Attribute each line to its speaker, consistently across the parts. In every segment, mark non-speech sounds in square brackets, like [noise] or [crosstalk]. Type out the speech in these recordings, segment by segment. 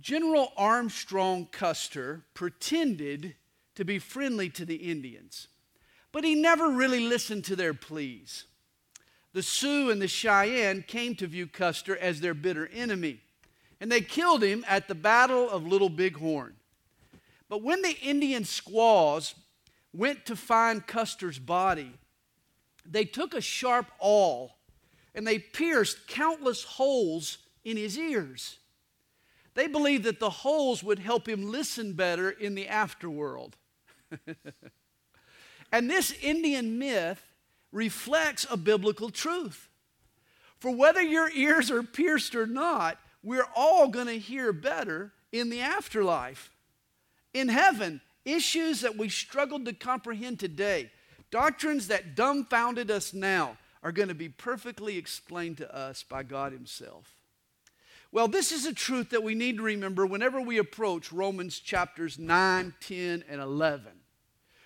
Speaker 1: General Armstrong Custer pretended to be friendly to the Indians, but he never really listened to their pleas. The Sioux and the Cheyenne came to view Custer as their bitter enemy, and they killed him at the Battle of Little Bighorn. But when the Indian squaws went to find Custer's body, they took a sharp awl and they pierced countless holes in his ears. They believed that the holes would help him listen better in the afterworld. [laughs] and this Indian myth reflects a biblical truth. For whether your ears are pierced or not, we're all going to hear better in the afterlife. In heaven, issues that we struggled to comprehend today, doctrines that dumbfounded us now, are going to be perfectly explained to us by God Himself. Well, this is a truth that we need to remember whenever we approach Romans chapters 9, 10, and 11.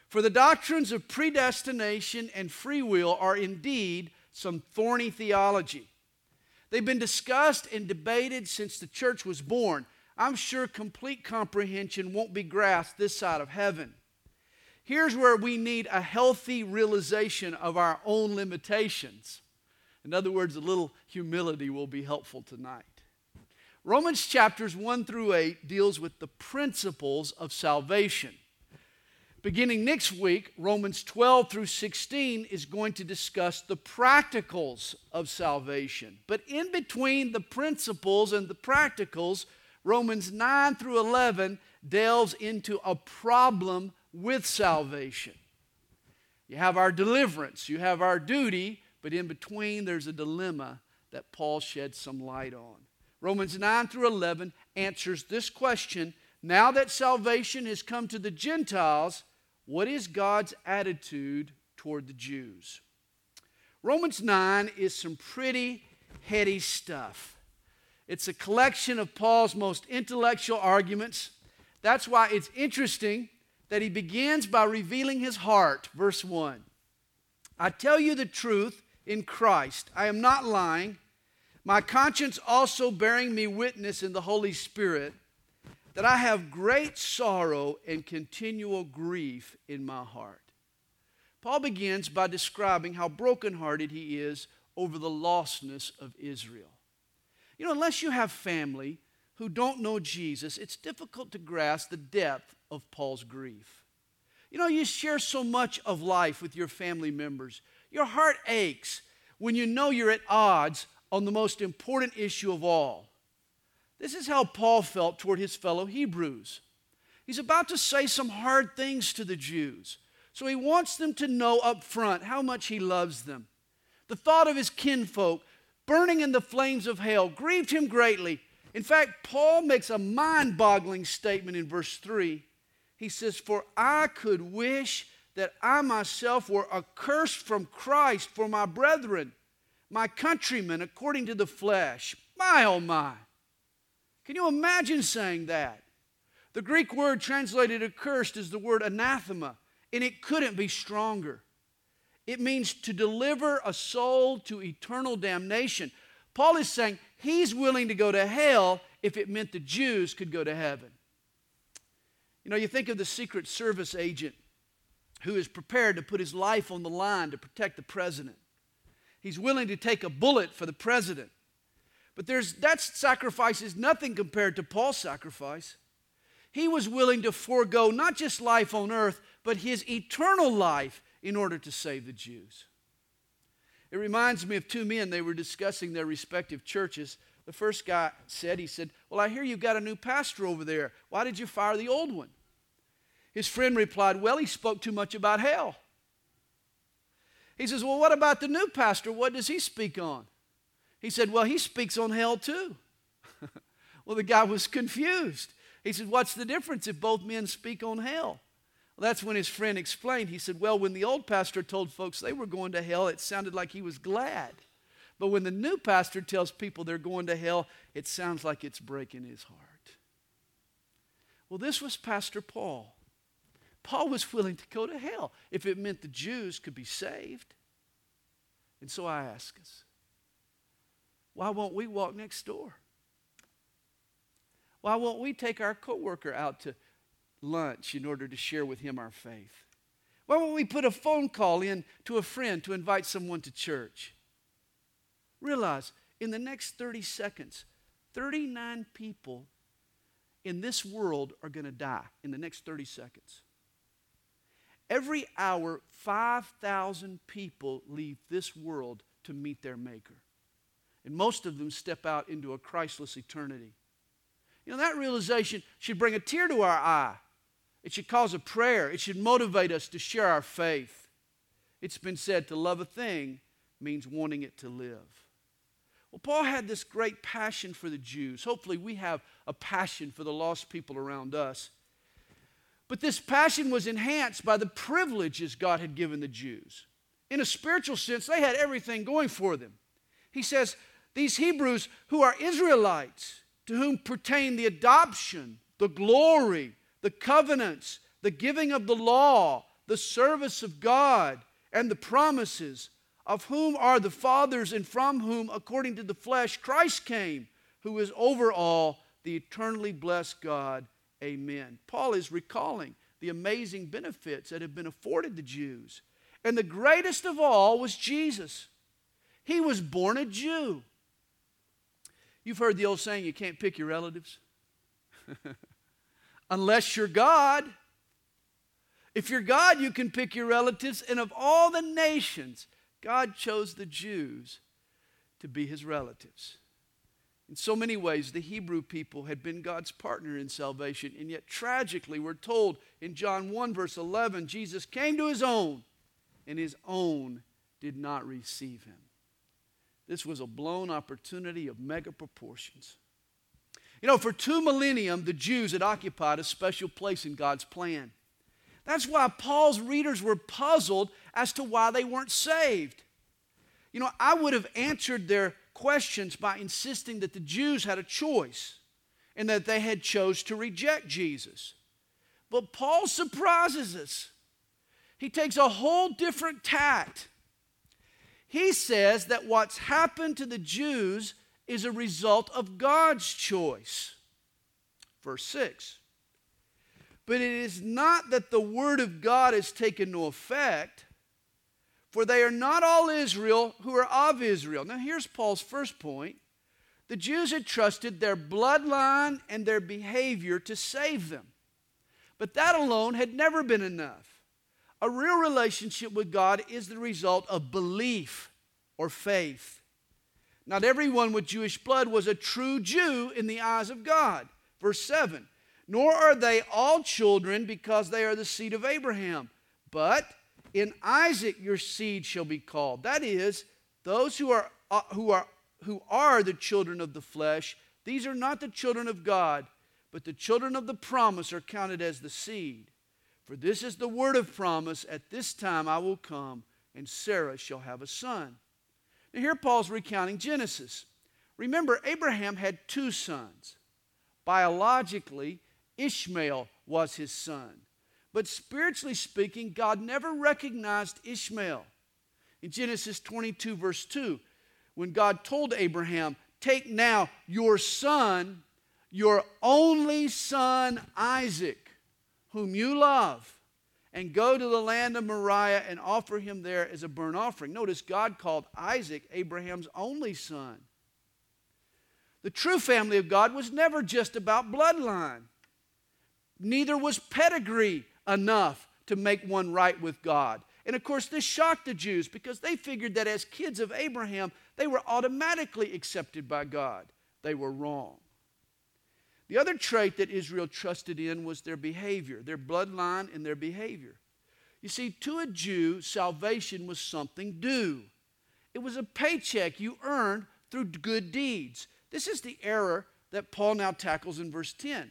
Speaker 1: For the doctrines of predestination and free will are indeed some thorny theology. They've been discussed and debated since the church was born. I'm sure complete comprehension won't be grasped this side of heaven. Here's where we need a healthy realization of our own limitations. In other words, a little humility will be helpful tonight. Romans chapters 1 through 8 deals with the principles of salvation. Beginning next week, Romans 12 through 16 is going to discuss the practicals of salvation. But in between the principles and the practicals, Romans 9 through 11 delves into a problem with salvation. You have our deliverance, you have our duty, but in between there's a dilemma that Paul sheds some light on. Romans 9 through 11 answers this question Now that salvation has come to the Gentiles, what is God's attitude toward the Jews? Romans 9 is some pretty heady stuff. It's a collection of Paul's most intellectual arguments. That's why it's interesting that he begins by revealing his heart. Verse 1 I tell you the truth in Christ, I am not lying my conscience also bearing me witness in the Holy Spirit that I have great sorrow and continual grief in my heart. Paul begins by describing how brokenhearted he is over the lostness of Israel. You know, unless you have family who don't know Jesus, it's difficult to grasp the depth of Paul's grief. You know, you share so much of life with your family members. Your heart aches when you know you're at odds on the most important issue of all. This is how Paul felt toward his fellow Hebrews. He's about to say some hard things to the Jews, so he wants them to know up front how much he loves them. The thought of his kinfolk burning in the flames of hell grieved him greatly. In fact, Paul makes a mind boggling statement in verse 3. He says, For I could wish that I myself were accursed from Christ for my brethren my countrymen according to the flesh. My oh my. Can you imagine saying that? The Greek word translated accursed is the word anathema, and it couldn't be stronger. It means to deliver a soul to eternal damnation. Paul is saying he's willing to go to hell if it meant the Jews could go to heaven. You know, you think of the Secret Service agent who is prepared to put his life on the line to protect the president. He's willing to take a bullet for the president. But there's, that sacrifice is nothing compared to Paul's sacrifice. He was willing to forego not just life on earth, but his eternal life in order to save the Jews. It reminds me of two men, they were discussing their respective churches. The first guy said, He said, Well, I hear you've got a new pastor over there. Why did you fire the old one? His friend replied, Well, he spoke too much about hell. He says, Well, what about the new pastor? What does he speak on? He said, Well, he speaks on hell too. [laughs] well, the guy was confused. He said, What's the difference if both men speak on hell? Well, that's when his friend explained. He said, Well, when the old pastor told folks they were going to hell, it sounded like he was glad. But when the new pastor tells people they're going to hell, it sounds like it's breaking his heart. Well, this was Pastor Paul. Paul was willing to go to hell if it meant the Jews could be saved. And so I ask us, why won't we walk next door? Why won't we take our coworker out to lunch in order to share with him our faith? Why won't we put a phone call in to a friend to invite someone to church? Realize in the next 30 seconds, 39 people in this world are going to die in the next 30 seconds. Every hour, 5,000 people leave this world to meet their Maker. And most of them step out into a Christless eternity. You know, that realization should bring a tear to our eye. It should cause a prayer. It should motivate us to share our faith. It's been said to love a thing means wanting it to live. Well, Paul had this great passion for the Jews. Hopefully, we have a passion for the lost people around us. But this passion was enhanced by the privileges God had given the Jews. In a spiritual sense, they had everything going for them. He says, These Hebrews who are Israelites, to whom pertain the adoption, the glory, the covenants, the giving of the law, the service of God, and the promises, of whom are the fathers, and from whom, according to the flesh, Christ came, who is over all, the eternally blessed God. Amen. Paul is recalling the amazing benefits that have been afforded the Jews. And the greatest of all was Jesus. He was born a Jew. You've heard the old saying, you can't pick your relatives. [laughs] Unless you're God. If you're God, you can pick your relatives. And of all the nations, God chose the Jews to be his relatives. In so many ways, the Hebrew people had been God's partner in salvation, and yet tragically, we're told in John 1, verse 11, Jesus came to his own, and his own did not receive him. This was a blown opportunity of mega proportions. You know, for two millennium, the Jews had occupied a special place in God's plan. That's why Paul's readers were puzzled as to why they weren't saved. You know, I would have answered their questions by insisting that the Jews had a choice and that they had chose to reject Jesus. But Paul surprises us. He takes a whole different tact. He says that what's happened to the Jews is a result of God's choice. Verse 6 but it is not that the word of God has taken no effect, for they are not all Israel who are of Israel. Now, here's Paul's first point the Jews had trusted their bloodline and their behavior to save them. But that alone had never been enough. A real relationship with God is the result of belief or faith. Not everyone with Jewish blood was a true Jew in the eyes of God. Verse 7 nor are they all children because they are the seed of Abraham. But in Isaac your seed shall be called. That is, those who are, uh, who are, who are the children of the flesh, these are not the children of God, but the children of the promise are counted as the seed. For this is the word of promise at this time I will come, and Sarah shall have a son. Now, here Paul's recounting Genesis. Remember, Abraham had two sons. Biologically, Ishmael was his son. But spiritually speaking, God never recognized Ishmael. In Genesis 22, verse 2, when God told Abraham, Take now your son, your only son Isaac, whom you love, and go to the land of Moriah and offer him there as a burnt offering. Notice God called Isaac Abraham's only son. The true family of God was never just about bloodline. Neither was pedigree enough to make one right with God. And of course, this shocked the Jews because they figured that as kids of Abraham, they were automatically accepted by God. They were wrong. The other trait that Israel trusted in was their behavior, their bloodline and their behavior. You see, to a Jew, salvation was something due. It was a paycheck you earned through good deeds. This is the error that Paul now tackles in verse 10.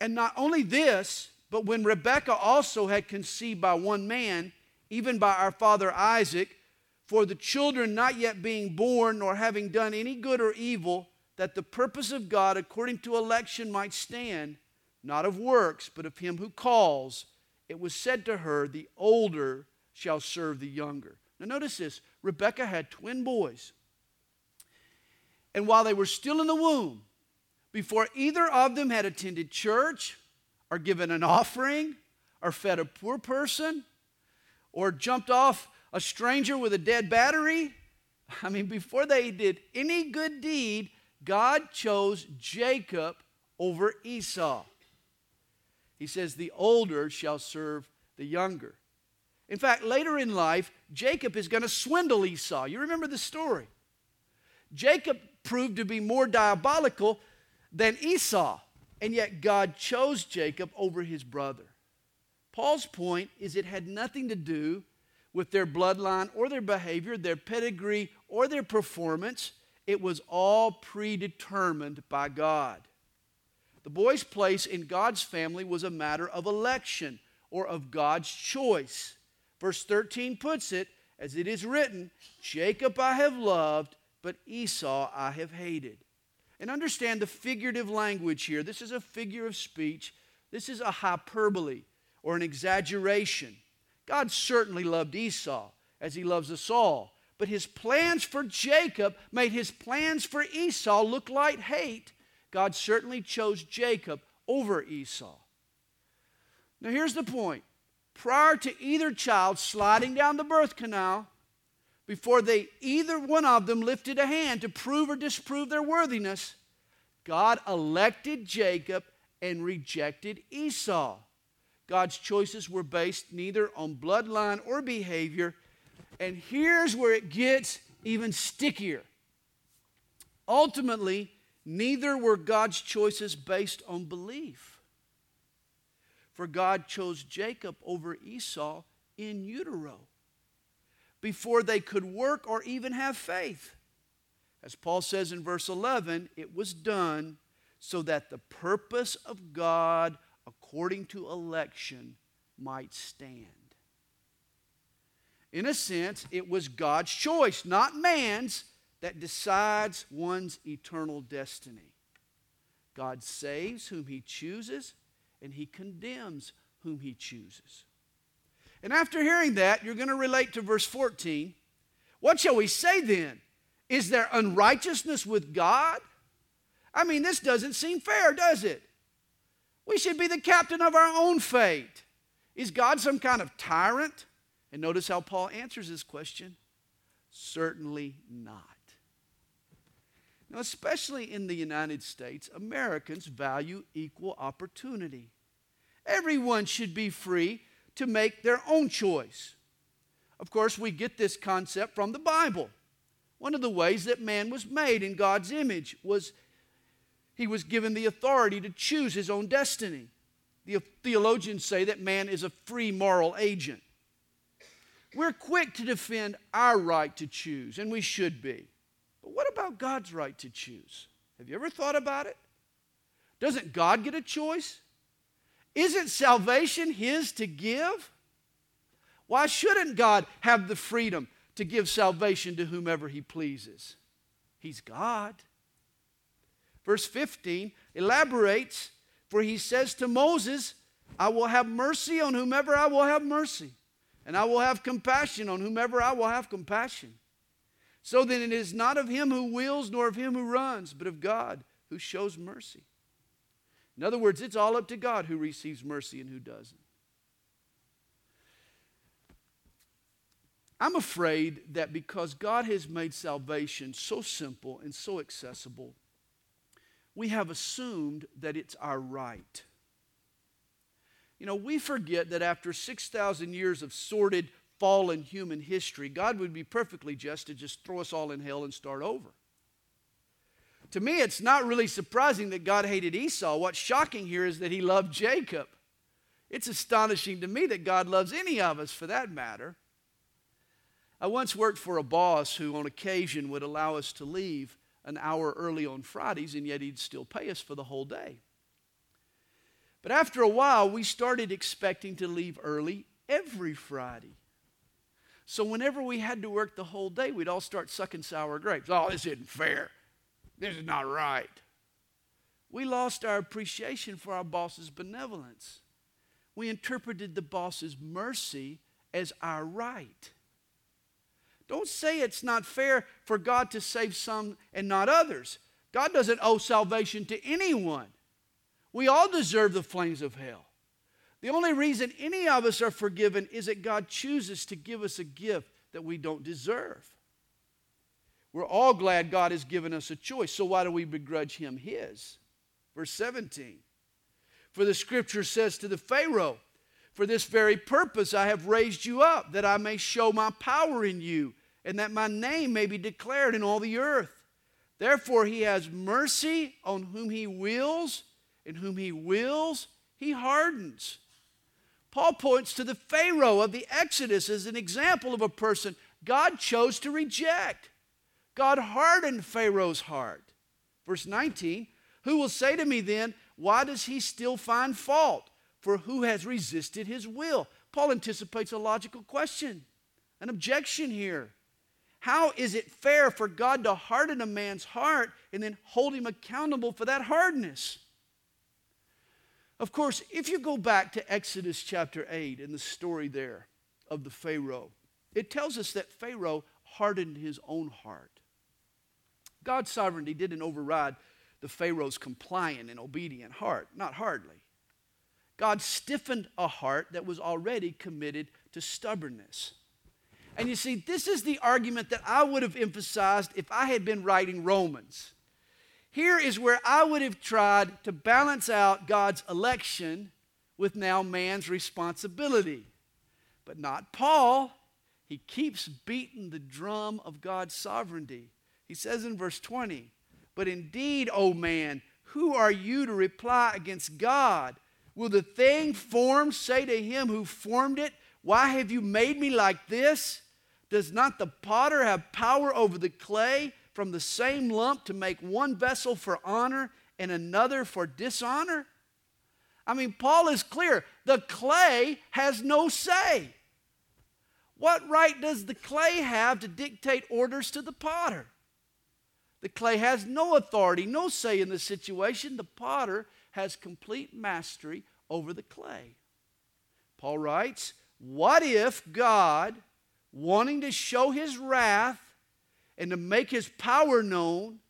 Speaker 1: And not only this, but when Rebekah also had conceived by one man, even by our father Isaac, for the children not yet being born, nor having done any good or evil, that the purpose of God according to election might stand, not of works, but of him who calls, it was said to her, The older shall serve the younger. Now, notice this Rebekah had twin boys. And while they were still in the womb, before either of them had attended church or given an offering or fed a poor person or jumped off a stranger with a dead battery. I mean, before they did any good deed, God chose Jacob over Esau. He says, The older shall serve the younger. In fact, later in life, Jacob is going to swindle Esau. You remember the story. Jacob proved to be more diabolical than Esau, and yet God chose Jacob over his brother. Paul's point is it had nothing to do with their bloodline or their behavior, their pedigree or their performance. It was all predetermined by God. The boy's place in God's family was a matter of election or of God's choice. Verse 13 puts it, as it is written, Jacob I have loved, but Esau I have hated. And understand the figurative language here. This is a figure of speech, this is a hyperbole or an exaggeration. God certainly loved Esau as he loves us all. But his plans for Jacob made his plans for Esau look like hate. God certainly chose Jacob over Esau. Now, here's the point prior to either child sliding down the birth canal, before they either one of them lifted a hand to prove or disprove their worthiness, God elected Jacob and rejected Esau. God's choices were based neither on bloodline or behavior. And here's where it gets even stickier. Ultimately, neither were God's choices based on belief. For God chose Jacob over Esau in utero before they could work or even have faith. As Paul says in verse 11, it was done so that the purpose of God according to election might stand. In a sense, it was God's choice, not man's, that decides one's eternal destiny. God saves whom he chooses, and he condemns whom he chooses. And after hearing that, you're going to relate to verse 14. What shall we say then? Is there unrighteousness with God? I mean, this doesn't seem fair, does it? We should be the captain of our own fate. Is God some kind of tyrant? And notice how Paul answers this question certainly not. Now, especially in the United States, Americans value equal opportunity. Everyone should be free to make their own choice. Of course, we get this concept from the Bible. One of the ways that man was made in God's image was he was given the authority to choose his own destiny. The theologians say that man is a free moral agent. We're quick to defend our right to choose, and we should be. But what about God's right to choose? Have you ever thought about it? Doesn't God get a choice? Isn't salvation His to give? Why shouldn't God have the freedom to give salvation to whomever He pleases? He's God. Verse 15 elaborates, for he says to Moses, I will have mercy on whomever I will have mercy, and I will have compassion on whomever I will have compassion. So then it is not of him who wills nor of him who runs, but of God who shows mercy. In other words, it's all up to God who receives mercy and who doesn't. I'm afraid that because God has made salvation so simple and so accessible, we have assumed that it's our right. You know, we forget that after 6,000 years of sordid, fallen human history, God would be perfectly just to just throw us all in hell and start over. To me, it's not really surprising that God hated Esau. What's shocking here is that he loved Jacob. It's astonishing to me that God loves any of us for that matter. I once worked for a boss who, on occasion, would allow us to leave an hour early on Fridays, and yet he'd still pay us for the whole day. But after a while, we started expecting to leave early every Friday. So whenever we had to work the whole day, we'd all start sucking sour grapes. Oh, this isn't fair. This is not right. We lost our appreciation for our boss's benevolence. We interpreted the boss's mercy as our right. Don't say it's not fair for God to save some and not others. God doesn't owe salvation to anyone. We all deserve the flames of hell. The only reason any of us are forgiven is that God chooses to give us a gift that we don't deserve. We're all glad God has given us a choice, so why do we begrudge Him His? Verse 17 For the scripture says to the Pharaoh, For this very purpose I have raised you up, that I may show my power in you, and that my name may be declared in all the earth. Therefore, He has mercy on whom He wills and whom he wills, he hardens. Paul points to the Pharaoh of the Exodus as an example of a person God chose to reject. God hardened Pharaoh's heart. Verse 19 Who will say to me then, Why does he still find fault? For who has resisted his will? Paul anticipates a logical question, an objection here. How is it fair for God to harden a man's heart and then hold him accountable for that hardness? Of course, if you go back to Exodus chapter 8 and the story there of the Pharaoh, it tells us that Pharaoh hardened his own heart. God's sovereignty didn't override the Pharaoh's compliant and obedient heart, not hardly. God stiffened a heart that was already committed to stubbornness. And you see, this is the argument that I would have emphasized if I had been writing Romans. Here is where I would have tried to balance out God's election with now man's responsibility. But not Paul. He keeps beating the drum of God's sovereignty. He says in verse 20, But indeed, O man, who are you to reply against God? Will the thing formed say to him who formed it, Why have you made me like this? Does not the potter have power over the clay? from the same lump to make one vessel for honor and another for dishonor? I mean, Paul is clear. The clay has no say. What right does the clay have to dictate orders to the potter? The clay has no authority, no say in the situation. The potter has complete mastery over the clay. Paul writes, What if God, wanting to show his wrath and to make his power known,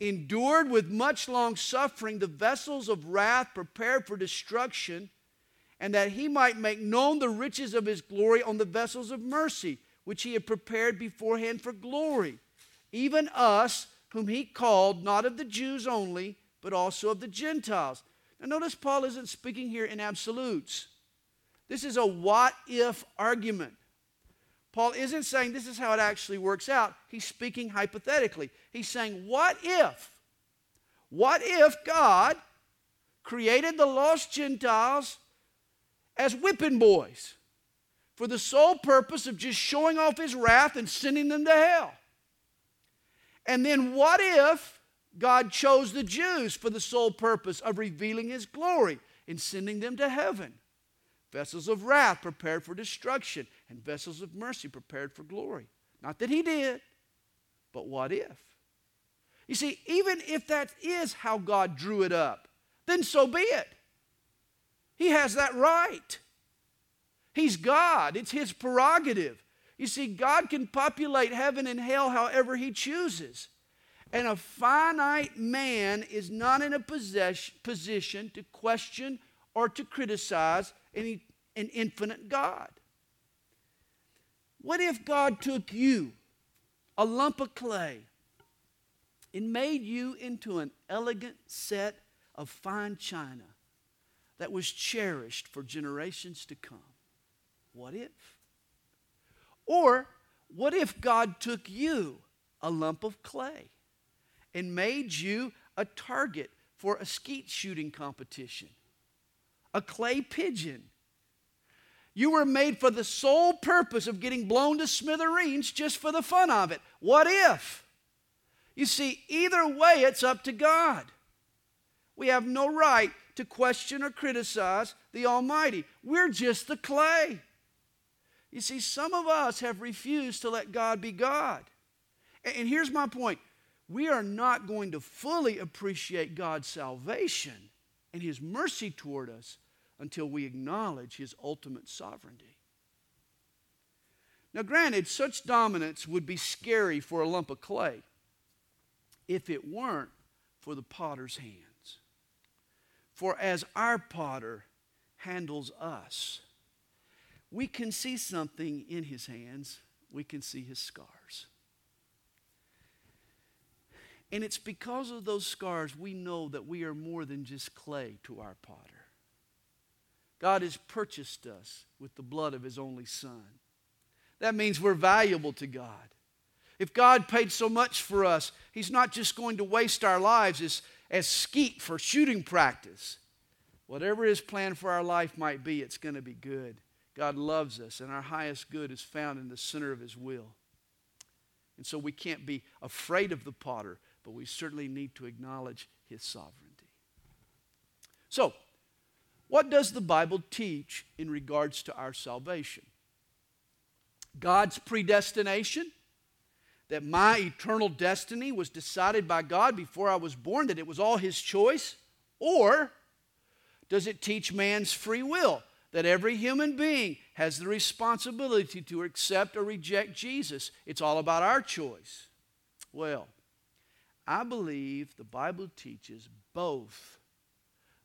Speaker 1: endured with much long suffering the vessels of wrath prepared for destruction, and that he might make known the riches of his glory on the vessels of mercy, which he had prepared beforehand for glory, even us, whom he called not of the Jews only, but also of the Gentiles. Now, notice Paul isn't speaking here in absolutes. This is a what if argument. Paul isn't saying this is how it actually works out. He's speaking hypothetically. He's saying, what if? What if God created the lost Gentiles as whipping boys for the sole purpose of just showing off his wrath and sending them to hell? And then what if God chose the Jews for the sole purpose of revealing his glory and sending them to heaven? vessels of wrath prepared for destruction, and vessels of mercy prepared for glory. Not that he did, but what if? You see, even if that is how God drew it up, then so be it. He has that right. He's God, it's his prerogative. You see, God can populate heaven and hell however he chooses. And a finite man is not in a possess- position to question or to criticize an, an infinite God. What if God took you, a lump of clay, and made you into an elegant set of fine china that was cherished for generations to come? What if? Or what if God took you, a lump of clay, and made you a target for a skeet shooting competition? a clay pigeon. You were made for the sole purpose of getting blown to smithereens just for the fun of it. What if? You see, either way, it's up to God. We have no right to question or criticize the Almighty. We're just the clay. You see, some of us have refused to let God be God. And here's my point we are not going to fully appreciate God's salvation and his mercy toward us until we acknowledge his ultimate sovereignty. Now, granted, such dominance would be scary for a lump of clay if it weren't for the potter's hands. For as our potter handles us, we can see something in his hands, we can see his scars. And it's because of those scars we know that we are more than just clay to our potter. God has purchased us with the blood of his only Son. That means we're valuable to God. If God paid so much for us, he's not just going to waste our lives as, as skeet for shooting practice. Whatever his plan for our life might be, it's going to be good. God loves us, and our highest good is found in the center of his will. And so we can't be afraid of the potter but we certainly need to acknowledge his sovereignty. So, what does the Bible teach in regards to our salvation? God's predestination, that my eternal destiny was decided by God before I was born, that it was all his choice? Or does it teach man's free will? That every human being has the responsibility to accept or reject Jesus. It's all about our choice. Well, I believe the Bible teaches both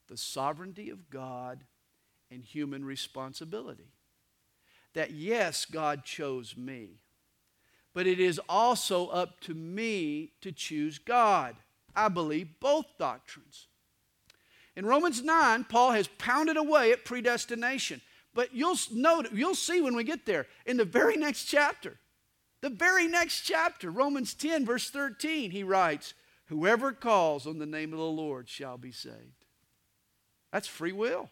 Speaker 1: the sovereignty of God and human responsibility. That yes, God chose me, but it is also up to me to choose God. I believe both doctrines. In Romans 9, Paul has pounded away at predestination. But you'll note, you'll see when we get there, in the very next chapter, the very next chapter, Romans 10, verse 13, he writes, Whoever calls on the name of the Lord shall be saved. That's free will.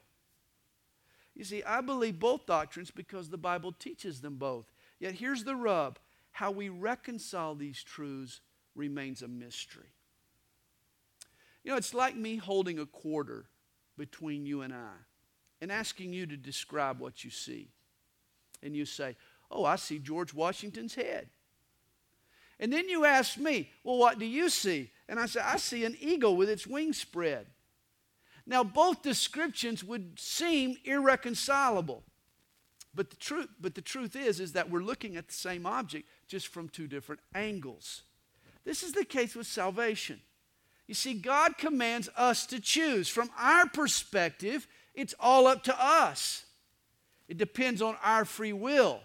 Speaker 1: You see, I believe both doctrines because the Bible teaches them both. Yet here's the rub how we reconcile these truths remains a mystery. You know, it's like me holding a quarter between you and I and asking you to describe what you see. And you say, Oh, I see George Washington's head. And then you ask me, Well, what do you see? And I say, I see an eagle with its wings spread. Now, both descriptions would seem irreconcilable. But the truth, but the truth is, is that we're looking at the same object just from two different angles. This is the case with salvation. You see, God commands us to choose. From our perspective, it's all up to us. It depends on our free will.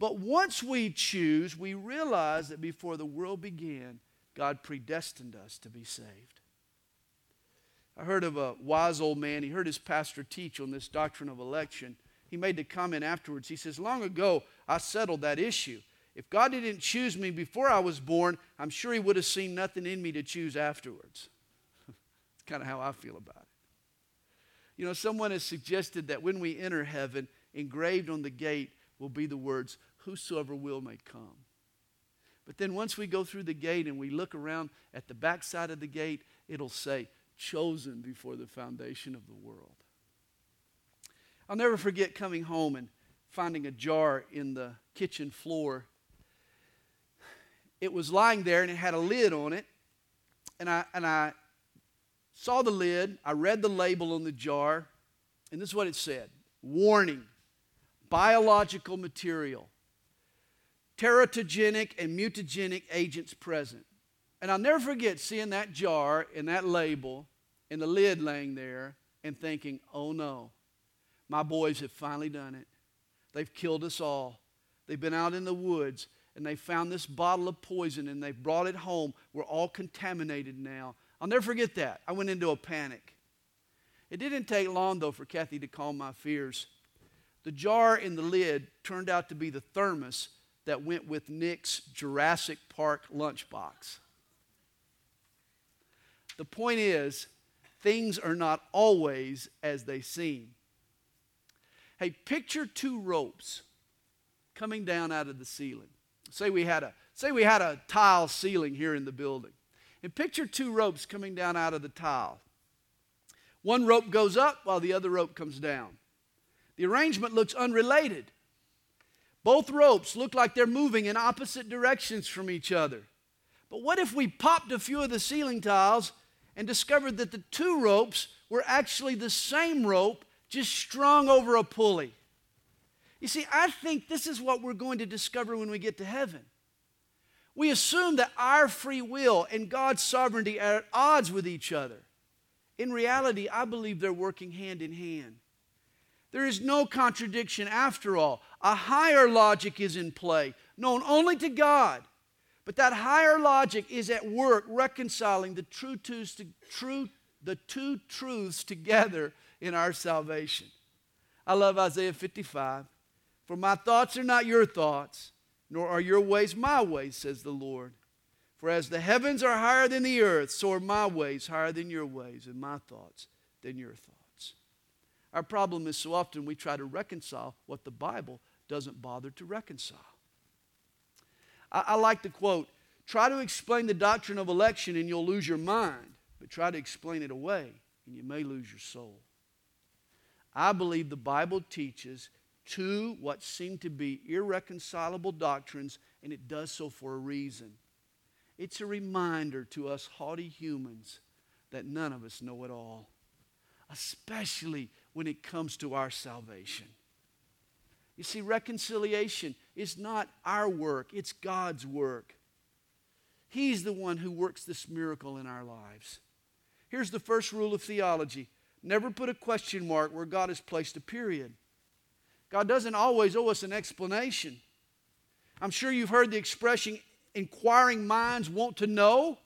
Speaker 1: But once we choose, we realize that before the world began, God predestined us to be saved. I heard of a wise old man. He heard his pastor teach on this doctrine of election. He made the comment afterwards. He says, Long ago, I settled that issue. If God didn't choose me before I was born, I'm sure He would have seen nothing in me to choose afterwards. [laughs] It's kind of how I feel about it. You know, someone has suggested that when we enter heaven, engraved on the gate will be the words, whosoever will may come. But then once we go through the gate and we look around at the backside of the gate, it'll say, chosen before the foundation of the world. I'll never forget coming home and finding a jar in the kitchen floor. It was lying there and it had a lid on it. And I, and I saw the lid, I read the label on the jar, and this is what it said Warning, biological material teratogenic and mutagenic agents present. And I'll never forget seeing that jar and that label and the lid laying there and thinking, oh no, my boys have finally done it. They've killed us all. They've been out in the woods and they found this bottle of poison and they've brought it home. We're all contaminated now. I'll never forget that. I went into a panic. It didn't take long, though, for Kathy to calm my fears. The jar in the lid turned out to be the thermos that went with Nick's Jurassic Park lunchbox. The point is, things are not always as they seem. Hey, picture two ropes coming down out of the ceiling. Say we had a say we had a tile ceiling here in the building. And picture two ropes coming down out of the tile. One rope goes up while the other rope comes down. The arrangement looks unrelated. Both ropes look like they're moving in opposite directions from each other. But what if we popped a few of the ceiling tiles and discovered that the two ropes were actually the same rope, just strung over a pulley? You see, I think this is what we're going to discover when we get to heaven. We assume that our free will and God's sovereignty are at odds with each other. In reality, I believe they're working hand in hand. There is no contradiction after all. A higher logic is in play, known only to God. But that higher logic is at work reconciling the true truths to, true, the two truths together in our salvation. I love Isaiah 55. For my thoughts are not your thoughts, nor are your ways my ways, says the Lord. For as the heavens are higher than the earth, so are my ways higher than your ways, and my thoughts than your thoughts. Our problem is so often we try to reconcile what the Bible doesn't bother to reconcile. I, I like the quote try to explain the doctrine of election and you'll lose your mind, but try to explain it away and you may lose your soul. I believe the Bible teaches two what seem to be irreconcilable doctrines, and it does so for a reason. It's a reminder to us haughty humans that none of us know it all, especially when it comes to our salvation. You see, reconciliation is not our work, it's God's work. He's the one who works this miracle in our lives. Here's the first rule of theology never put a question mark where God has placed a period. God doesn't always owe us an explanation. I'm sure you've heard the expression, inquiring minds want to know.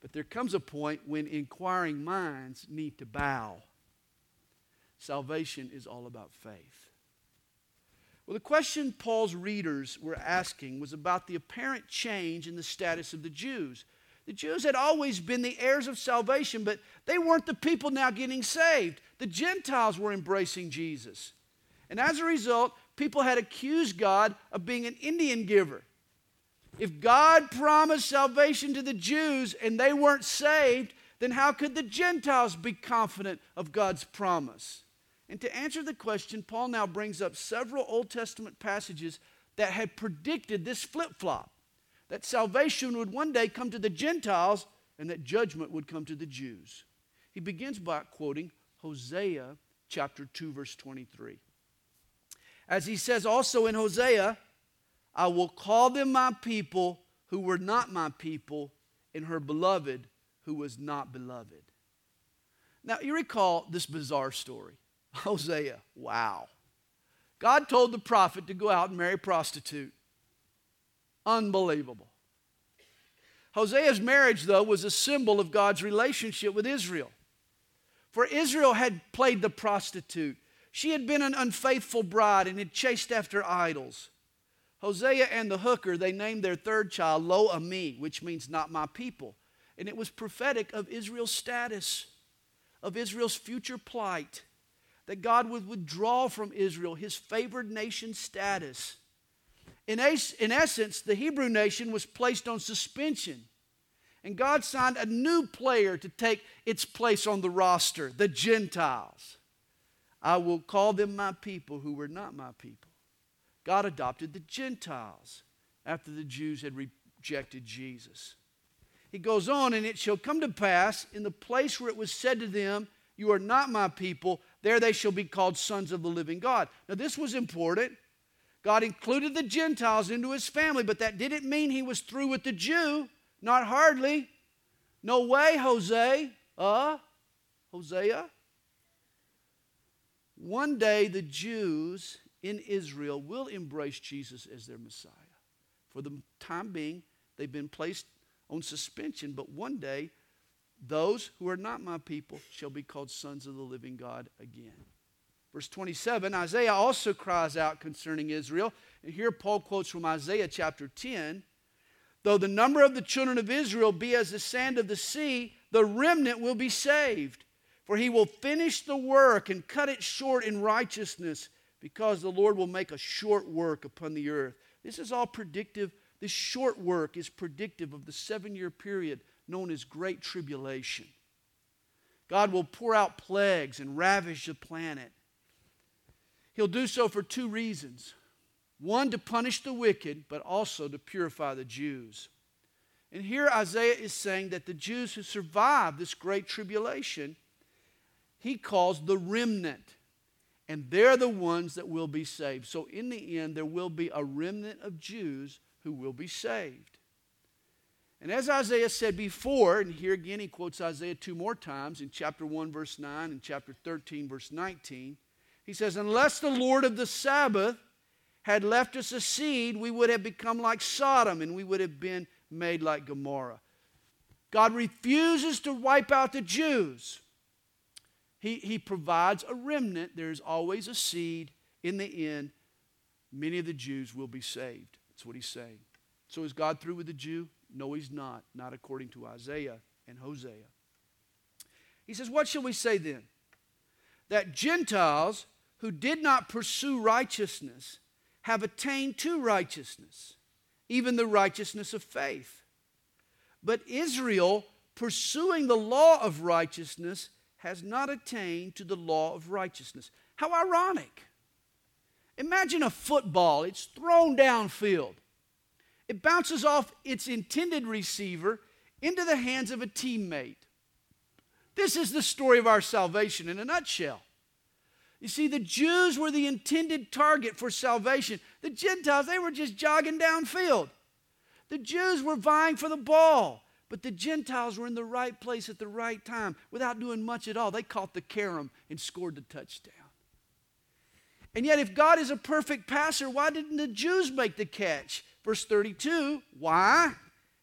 Speaker 1: But there comes a point when inquiring minds need to bow. Salvation is all about faith. Well, the question Paul's readers were asking was about the apparent change in the status of the Jews. The Jews had always been the heirs of salvation, but they weren't the people now getting saved. The Gentiles were embracing Jesus. And as a result, people had accused God of being an Indian giver. If God promised salvation to the Jews and they weren't saved, then how could the Gentiles be confident of God's promise? And to answer the question, Paul now brings up several Old Testament passages that had predicted this flip flop that salvation would one day come to the Gentiles and that judgment would come to the Jews. He begins by quoting Hosea chapter 2, verse 23. As he says also in Hosea, I will call them my people who were not my people, and her beloved who was not beloved. Now, you recall this bizarre story. [laughs] Hosea, wow. God told the prophet to go out and marry a prostitute. Unbelievable. Hosea's marriage, though, was a symbol of God's relationship with Israel. For Israel had played the prostitute, she had been an unfaithful bride and had chased after idols. Hosea and the hooker, they named their third child Lo Ami, which means not my people. And it was prophetic of Israel's status, of Israel's future plight that God would withdraw from Israel his favored nation status. In, in essence, the Hebrew nation was placed on suspension. And God signed a new player to take its place on the roster, the Gentiles. I will call them my people who were not my people. God adopted the Gentiles after the Jews had rejected Jesus. He goes on, and it shall come to pass in the place where it was said to them, You are not my people, there they shall be called sons of the living God. Now, this was important. God included the Gentiles into his family, but that didn't mean he was through with the Jew. Not hardly. No way, Jose. Uh, Hosea. One day the Jews in Israel will embrace Jesus as their Messiah. For the time being, they've been placed on suspension, but one day those who are not my people shall be called sons of the living God again. Verse 27, Isaiah also cries out concerning Israel. And here Paul quotes from Isaiah chapter 10 Though the number of the children of Israel be as the sand of the sea, the remnant will be saved. For he will finish the work and cut it short in righteousness, because the Lord will make a short work upon the earth. This is all predictive. This short work is predictive of the seven year period known as Great Tribulation. God will pour out plagues and ravage the planet. He'll do so for two reasons one, to punish the wicked, but also to purify the Jews. And here Isaiah is saying that the Jews who survive this great tribulation, he calls the remnant. And they're the ones that will be saved. So, in the end, there will be a remnant of Jews who will be saved. And as Isaiah said before, and here again he quotes Isaiah two more times in chapter 1, verse 9 and chapter 13, verse 19. He says, Unless the Lord of the Sabaoth had left us a seed, we would have become like Sodom and we would have been made like Gomorrah. God refuses to wipe out the Jews. He, he provides a remnant. There's always a seed. In the end, many of the Jews will be saved. That's what he's saying. So is God through with the Jew? No, he's not. Not according to Isaiah and Hosea. He says, What shall we say then? That Gentiles who did not pursue righteousness have attained to righteousness, even the righteousness of faith. But Israel, pursuing the law of righteousness, has not attained to the law of righteousness. How ironic. Imagine a football, it's thrown downfield. It bounces off its intended receiver into the hands of a teammate. This is the story of our salvation in a nutshell. You see, the Jews were the intended target for salvation. The Gentiles, they were just jogging downfield. The Jews were vying for the ball, but the Gentiles were in the right place at the right time without doing much at all. They caught the carom and scored the touchdown. And yet, if God is a perfect passer, why didn't the Jews make the catch? Verse 32 Why?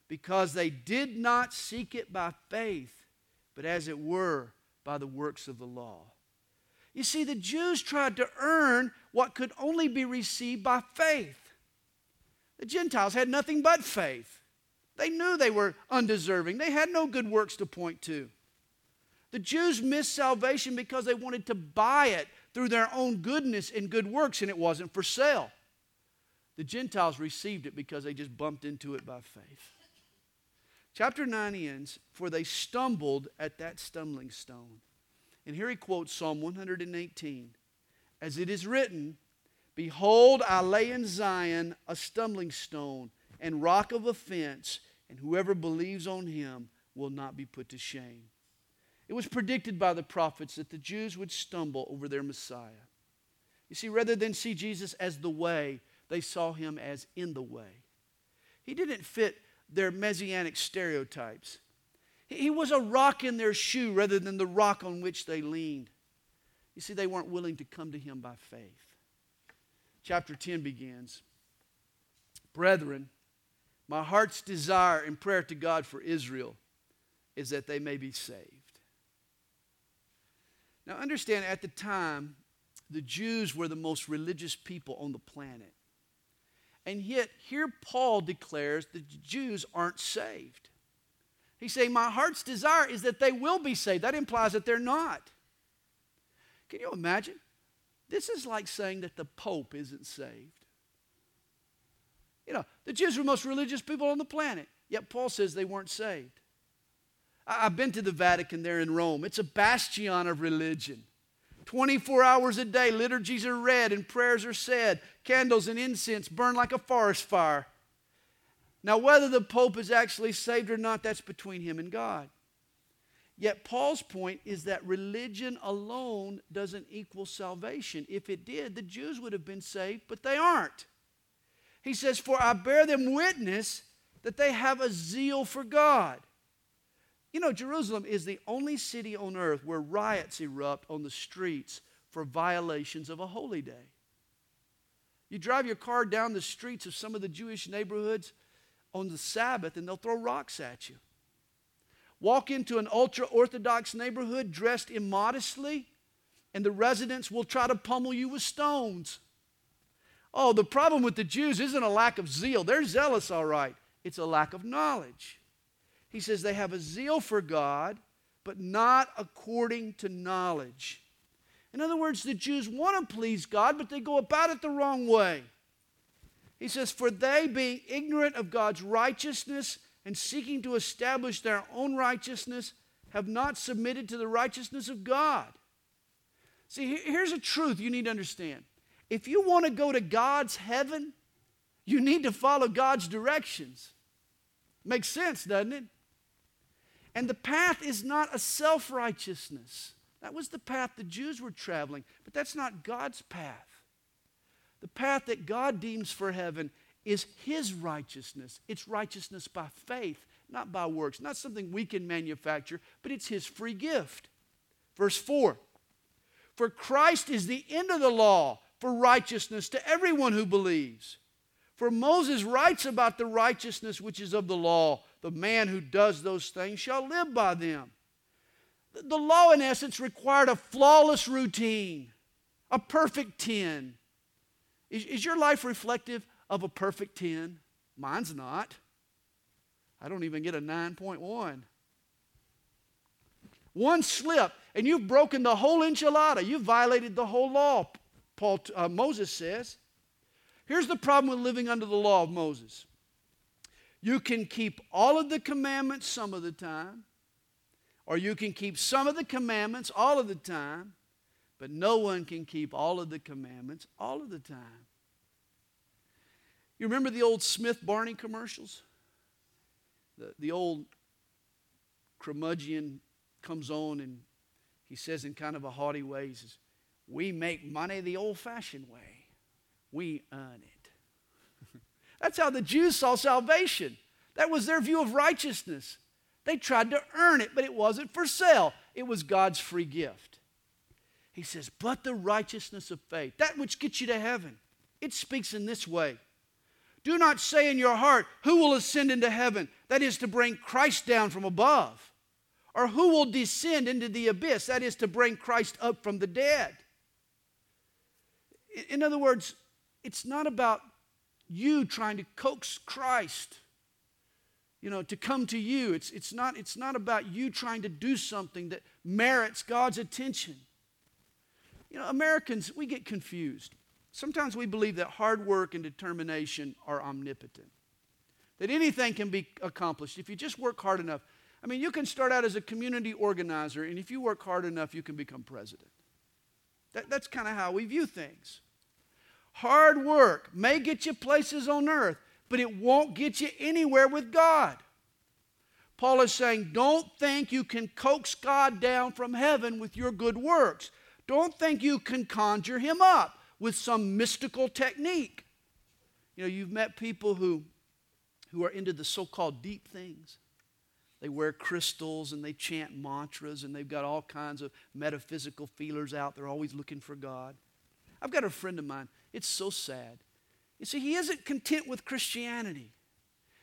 Speaker 1: Because they did not seek it by faith, but as it were by the works of the law. You see, the Jews tried to earn what could only be received by faith. The Gentiles had nothing but faith. They knew they were undeserving, they had no good works to point to. The Jews missed salvation because they wanted to buy it through their own goodness and good works, and it wasn't for sale. The Gentiles received it because they just bumped into it by faith. Chapter 9 ends, For they stumbled at that stumbling stone. And here he quotes Psalm 118 As it is written, Behold, I lay in Zion a stumbling stone and rock of offense, and whoever believes on him will not be put to shame. It was predicted by the prophets that the Jews would stumble over their Messiah. You see, rather than see Jesus as the way, they saw him as in the way. He didn't fit their messianic stereotypes. He was a rock in their shoe rather than the rock on which they leaned. You see, they weren't willing to come to him by faith. Chapter 10 begins Brethren, my heart's desire and prayer to God for Israel is that they may be saved. Now, understand at the time, the Jews were the most religious people on the planet. And yet, here Paul declares that the Jews aren't saved. He's saying, My heart's desire is that they will be saved. That implies that they're not. Can you imagine? This is like saying that the Pope isn't saved. You know, the Jews were the most religious people on the planet, yet Paul says they weren't saved. I've been to the Vatican there in Rome. It's a bastion of religion. 24 hours a day, liturgies are read and prayers are said. Candles and incense burn like a forest fire. Now, whether the Pope is actually saved or not, that's between him and God. Yet, Paul's point is that religion alone doesn't equal salvation. If it did, the Jews would have been saved, but they aren't. He says, For I bear them witness that they have a zeal for God. You know, Jerusalem is the only city on earth where riots erupt on the streets for violations of a holy day. You drive your car down the streets of some of the Jewish neighborhoods on the Sabbath and they'll throw rocks at you. Walk into an ultra Orthodox neighborhood dressed immodestly, and the residents will try to pummel you with stones. Oh, the problem with the Jews isn't a lack of zeal. They're zealous, all right. It's a lack of knowledge. He says they have a zeal for God, but not according to knowledge. In other words, the Jews want to please God, but they go about it the wrong way. He says, For they, being ignorant of God's righteousness and seeking to establish their own righteousness, have not submitted to the righteousness of God. See, here's a truth you need to understand. If you want to go to God's heaven, you need to follow God's directions. Makes sense, doesn't it? And the path is not a self righteousness. That was the path the Jews were traveling, but that's not God's path. The path that God deems for heaven is His righteousness. It's righteousness by faith, not by works, not something we can manufacture, but it's His free gift. Verse 4 For Christ is the end of the law for righteousness to everyone who believes. For Moses writes about the righteousness which is of the law. The man who does those things shall live by them. The law, in essence, required a flawless routine, a perfect 10. Is, is your life reflective of a perfect 10? Mine's not. I don't even get a 9.1. One slip, and you've broken the whole enchilada. You've violated the whole law, Paul, uh, Moses says. Here's the problem with living under the law of Moses you can keep all of the commandments some of the time, or you can keep some of the commandments all of the time, but no one can keep all of the commandments all of the time. You remember the old Smith Barney commercials? The, the old curmudgeon comes on and he says in kind of a haughty way, he says, We make money the old fashioned way. We earn it. [laughs] That's how the Jews saw salvation. That was their view of righteousness. They tried to earn it, but it wasn't for sale, it was God's free gift. He says, But the righteousness of faith, that which gets you to heaven, it speaks in this way do not say in your heart, Who will ascend into heaven? That is to bring Christ down from above. Or who will descend into the abyss? That is to bring Christ up from the dead. In other words, it's not about you trying to coax Christ you know to come to you it's, it's, not, it's not about you trying to do something that merits god's attention you know americans we get confused Sometimes we believe that hard work and determination are omnipotent, that anything can be accomplished if you just work hard enough. I mean, you can start out as a community organizer, and if you work hard enough, you can become president. That, that's kind of how we view things. Hard work may get you places on earth, but it won't get you anywhere with God. Paul is saying, don't think you can coax God down from heaven with your good works. Don't think you can conjure him up with some mystical technique. You know, you've met people who, who are into the so called deep things. They wear crystals and they chant mantras and they've got all kinds of metaphysical feelers out. They're always looking for God. I've got a friend of mine. It's so sad. You see, he isn't content with Christianity.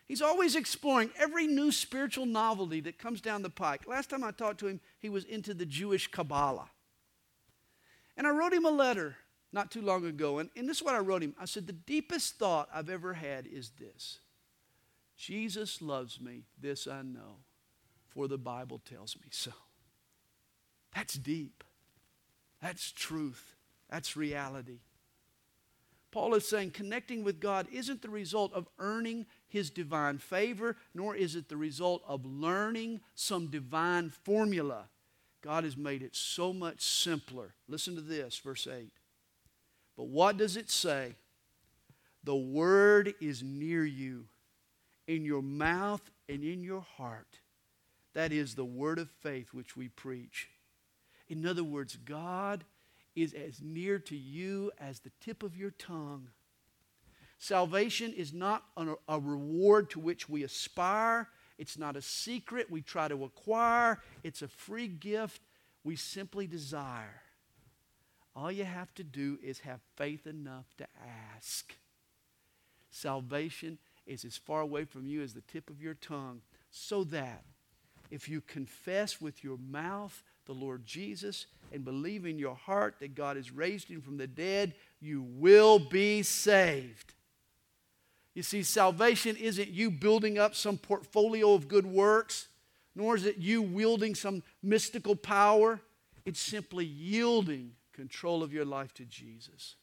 Speaker 1: He's always exploring every new spiritual novelty that comes down the pike. Last time I talked to him, he was into the Jewish Kabbalah. And I wrote him a letter not too long ago, and, and this is what I wrote him. I said, The deepest thought I've ever had is this Jesus loves me, this I know, for the Bible tells me so. That's deep. That's truth. That's reality. Paul is saying connecting with God isn't the result of earning his divine favor, nor is it the result of learning some divine formula. God has made it so much simpler. Listen to this, verse 8. But what does it say? The word is near you, in your mouth and in your heart. That is the word of faith which we preach. In other words, God is as near to you as the tip of your tongue. Salvation is not a, reward to which we aspire. It's not a secret we try to acquire. It's a free gift we simply desire. All you have to do is have faith enough to ask. Salvation is as far away from you as the tip of your tongue, so that if you confess with your mouth the Lord Jesus and believe in your heart that God has raised him from the dead, you will be saved. You see, salvation isn't you building up some portfolio of good works, nor is it you wielding some mystical power. It's simply yielding control of your life to Jesus.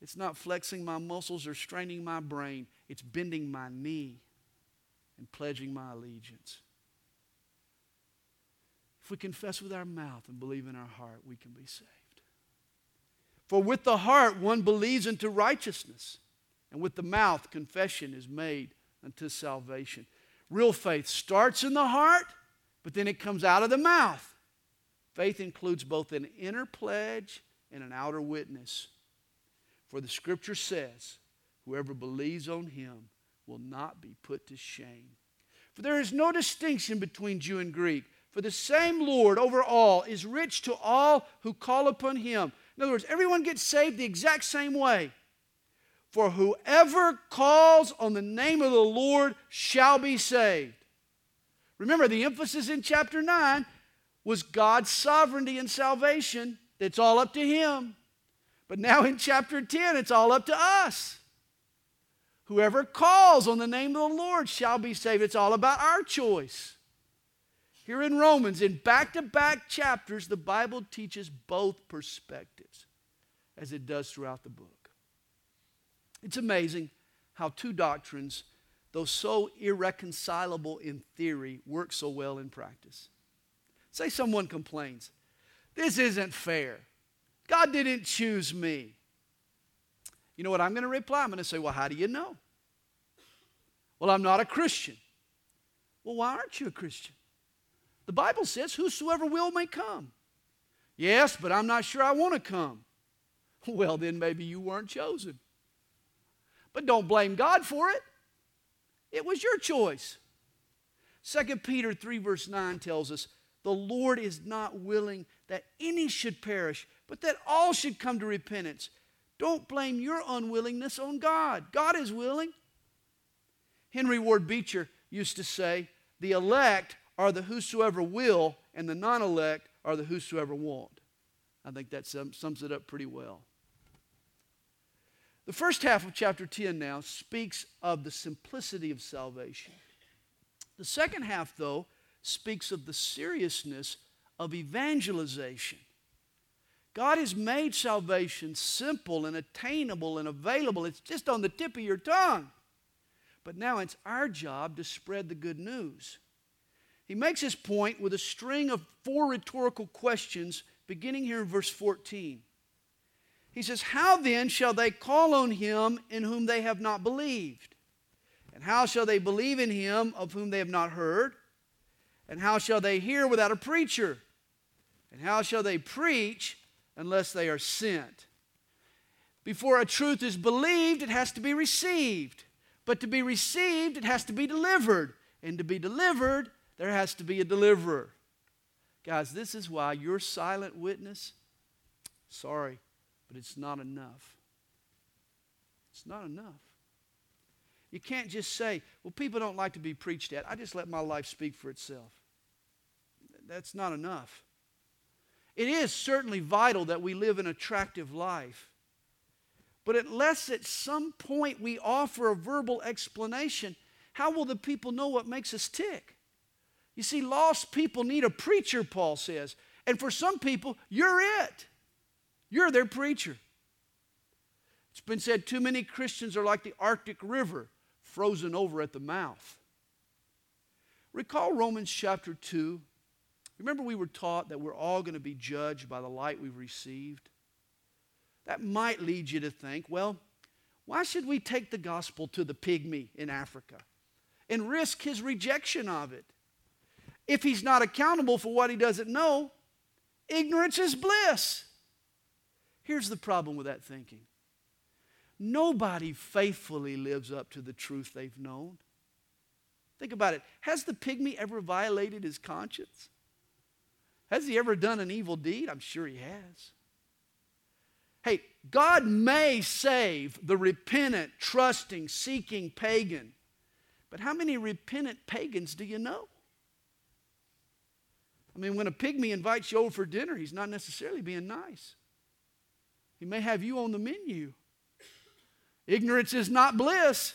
Speaker 1: It's not flexing my muscles or straining my brain, it's bending my knee and pledging my allegiance. If we confess with our mouth and believe in our heart, we can be saved. For with the heart one believes unto righteousness, and with the mouth confession is made unto salvation. Real faith starts in the heart, but then it comes out of the mouth. Faith includes both an inner pledge and an outer witness. For the scripture says, whoever believes on him will not be put to shame. For there is no distinction between Jew and Greek, for the same Lord over all is rich to all who call upon him. In other words, everyone gets saved the exact same way. For whoever calls on the name of the Lord shall be saved. Remember, the emphasis in chapter 9 was God's sovereignty and salvation. It's all up to Him. But now in chapter 10, it's all up to us. Whoever calls on the name of the Lord shall be saved. It's all about our choice. Here in Romans, in back to back chapters, the Bible teaches both perspectives, as it does throughout the book. It's amazing how two doctrines, though so irreconcilable in theory, work so well in practice. Say someone complains, This isn't fair. God didn't choose me. You know what I'm going to reply? I'm going to say, Well, how do you know? Well, I'm not a Christian. Well, why aren't you a Christian? The Bible says, Whosoever will may come. Yes, but I'm not sure I want to come. [laughs] Well, then maybe you weren't chosen. But don't blame God for it. It was your choice. 2 Peter 3, verse 9 tells us, The Lord is not willing that any should perish, but that all should come to repentance. Don't blame your unwillingness on God. God is willing. Henry Ward Beecher used to say, The elect are the whosoever will, and the non elect are the whosoever won't. I think that sums it up pretty well. The first half of chapter 10 now speaks of the simplicity of salvation. The second half, though, speaks of the seriousness of evangelization. God has made salvation simple and attainable and available. It's just on the tip of your tongue. But now it's our job to spread the good news. He makes his point with a string of four rhetorical questions beginning here in verse 14. He says, How then shall they call on him in whom they have not believed? And how shall they believe in him of whom they have not heard? And how shall they hear without a preacher? And how shall they preach unless they are sent? Before a truth is believed, it has to be received. But to be received, it has to be delivered. And to be delivered, there has to be a deliverer. Guys, this is why your silent witness, sorry, but it's not enough. It's not enough. You can't just say, well, people don't like to be preached at. I just let my life speak for itself. That's not enough. It is certainly vital that we live an attractive life. But unless at some point we offer a verbal explanation, how will the people know what makes us tick? You see, lost people need a preacher, Paul says. And for some people, you're it. You're their preacher. It's been said too many Christians are like the Arctic River, frozen over at the mouth. Recall Romans chapter 2. Remember, we were taught that we're all going to be judged by the light we've received? That might lead you to think, well, why should we take the gospel to the pygmy in Africa and risk his rejection of it? If he's not accountable for what he doesn't know, ignorance is bliss. Here's the problem with that thinking nobody faithfully lives up to the truth they've known. Think about it. Has the pygmy ever violated his conscience? Has he ever done an evil deed? I'm sure he has. Hey, God may save the repentant, trusting, seeking pagan, but how many repentant pagans do you know? I mean, when a pygmy invites you over for dinner, he's not necessarily being nice. He may have you on the menu. Ignorance is not bliss.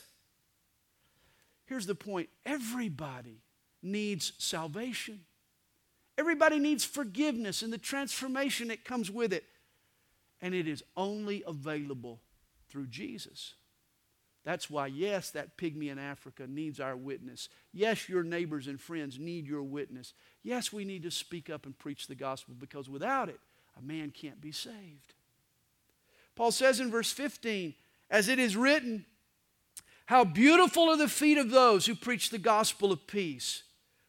Speaker 1: Here's the point everybody needs salvation, everybody needs forgiveness and the transformation that comes with it. And it is only available through Jesus. That's why, yes, that pygmy in Africa needs our witness. Yes, your neighbors and friends need your witness. Yes, we need to speak up and preach the gospel because without it, a man can't be saved. Paul says in verse 15, as it is written, how beautiful are the feet of those who preach the gospel of peace,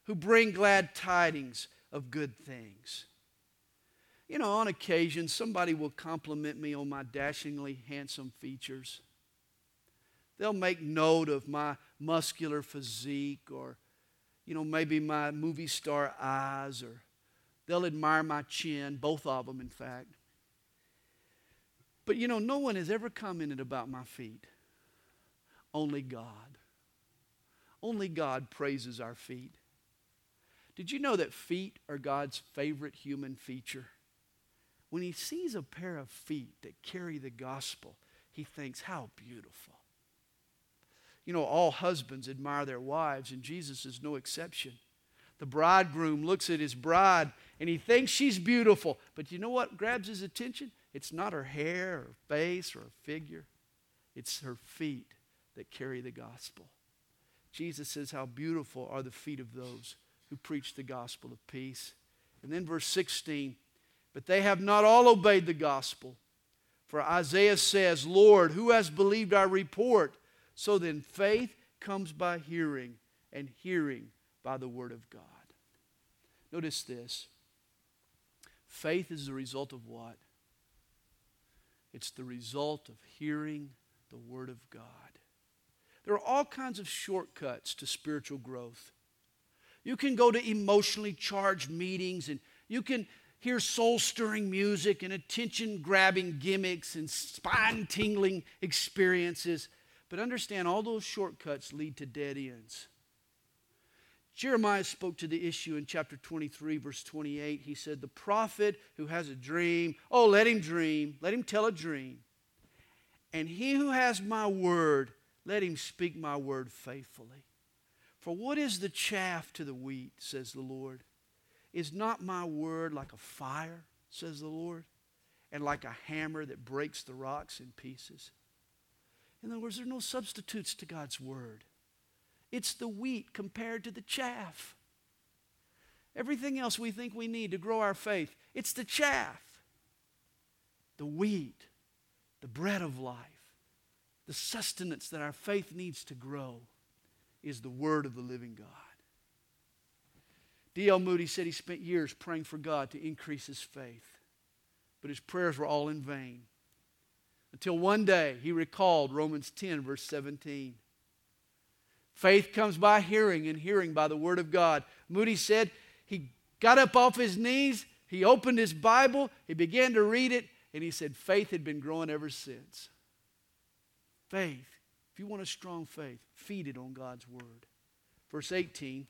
Speaker 1: who bring glad tidings of good things. You know, on occasion, somebody will compliment me on my dashingly handsome features. They'll make note of my muscular physique or, you know, maybe my movie star eyes or they'll admire my chin, both of them, in fact. But, you know, no one has ever commented about my feet. Only God. Only God praises our feet. Did you know that feet are God's favorite human feature? When he sees a pair of feet that carry the gospel, he thinks, How beautiful. You know, all husbands admire their wives, and Jesus is no exception. The bridegroom looks at his bride and he thinks she's beautiful. But you know what grabs his attention? It's not her hair or face or figure, it's her feet that carry the gospel. Jesus says, How beautiful are the feet of those who preach the gospel of peace. And then verse 16, but they have not all obeyed the gospel. For Isaiah says, Lord, who has believed our report? So then faith comes by hearing, and hearing by the word of God. Notice this faith is the result of what? It's the result of hearing the word of God. There are all kinds of shortcuts to spiritual growth. You can go to emotionally charged meetings and you can hear soul stirring music and attention grabbing gimmicks and spine tingling experiences. But understand, all those shortcuts lead to dead ends. Jeremiah spoke to the issue in chapter 23, verse 28. He said, The prophet who has a dream, oh, let him dream, let him tell a dream. And he who has my word, let him speak my word faithfully. For what is the chaff to the wheat, says the Lord? Is not my word like a fire, says the Lord, and like a hammer that breaks the rocks in pieces? In other words, there are no substitutes to God's word. It's the wheat compared to the chaff. Everything else we think we need to grow our faith, it's the chaff. The wheat, the bread of life, the sustenance that our faith needs to grow is the word of the living God. D.L. Moody said he spent years praying for God to increase his faith, but his prayers were all in vain. Until one day he recalled Romans 10, verse 17. Faith comes by hearing, and hearing by the Word of God. Moody said he got up off his knees, he opened his Bible, he began to read it, and he said faith had been growing ever since. Faith. If you want a strong faith, feed it on God's Word. Verse 18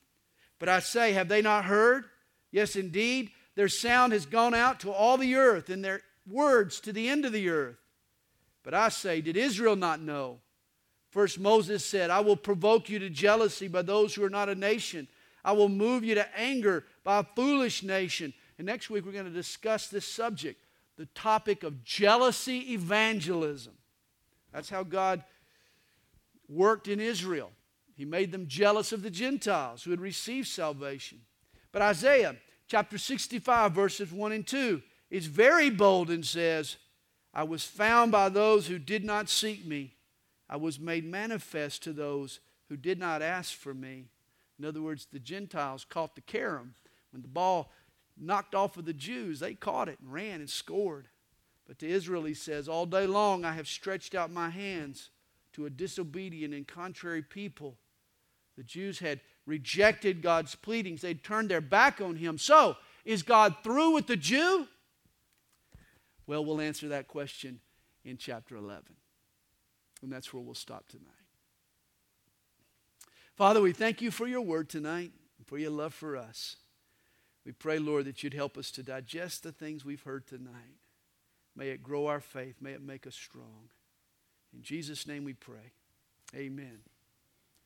Speaker 1: But I say, have they not heard? Yes, indeed, their sound has gone out to all the earth, and their words to the end of the earth. But I say, did Israel not know? First, Moses said, I will provoke you to jealousy by those who are not a nation. I will move you to anger by a foolish nation. And next week, we're going to discuss this subject the topic of jealousy evangelism. That's how God worked in Israel. He made them jealous of the Gentiles who had received salvation. But Isaiah chapter 65, verses 1 and 2 is very bold and says, I was found by those who did not seek me. I was made manifest to those who did not ask for me. In other words, the Gentiles caught the carom. When the ball knocked off of the Jews, they caught it and ran and scored. But to Israel, he says, All day long I have stretched out my hands to a disobedient and contrary people. The Jews had rejected God's pleadings, they'd turned their back on him. So, is God through with the Jew? Well, we'll answer that question in chapter 11. And that's where we'll stop tonight. Father, we thank you for your word tonight and for your love for us. We pray, Lord, that you'd help us to digest the things we've heard tonight. May it grow our faith. May it make us strong. In Jesus' name we pray. Amen.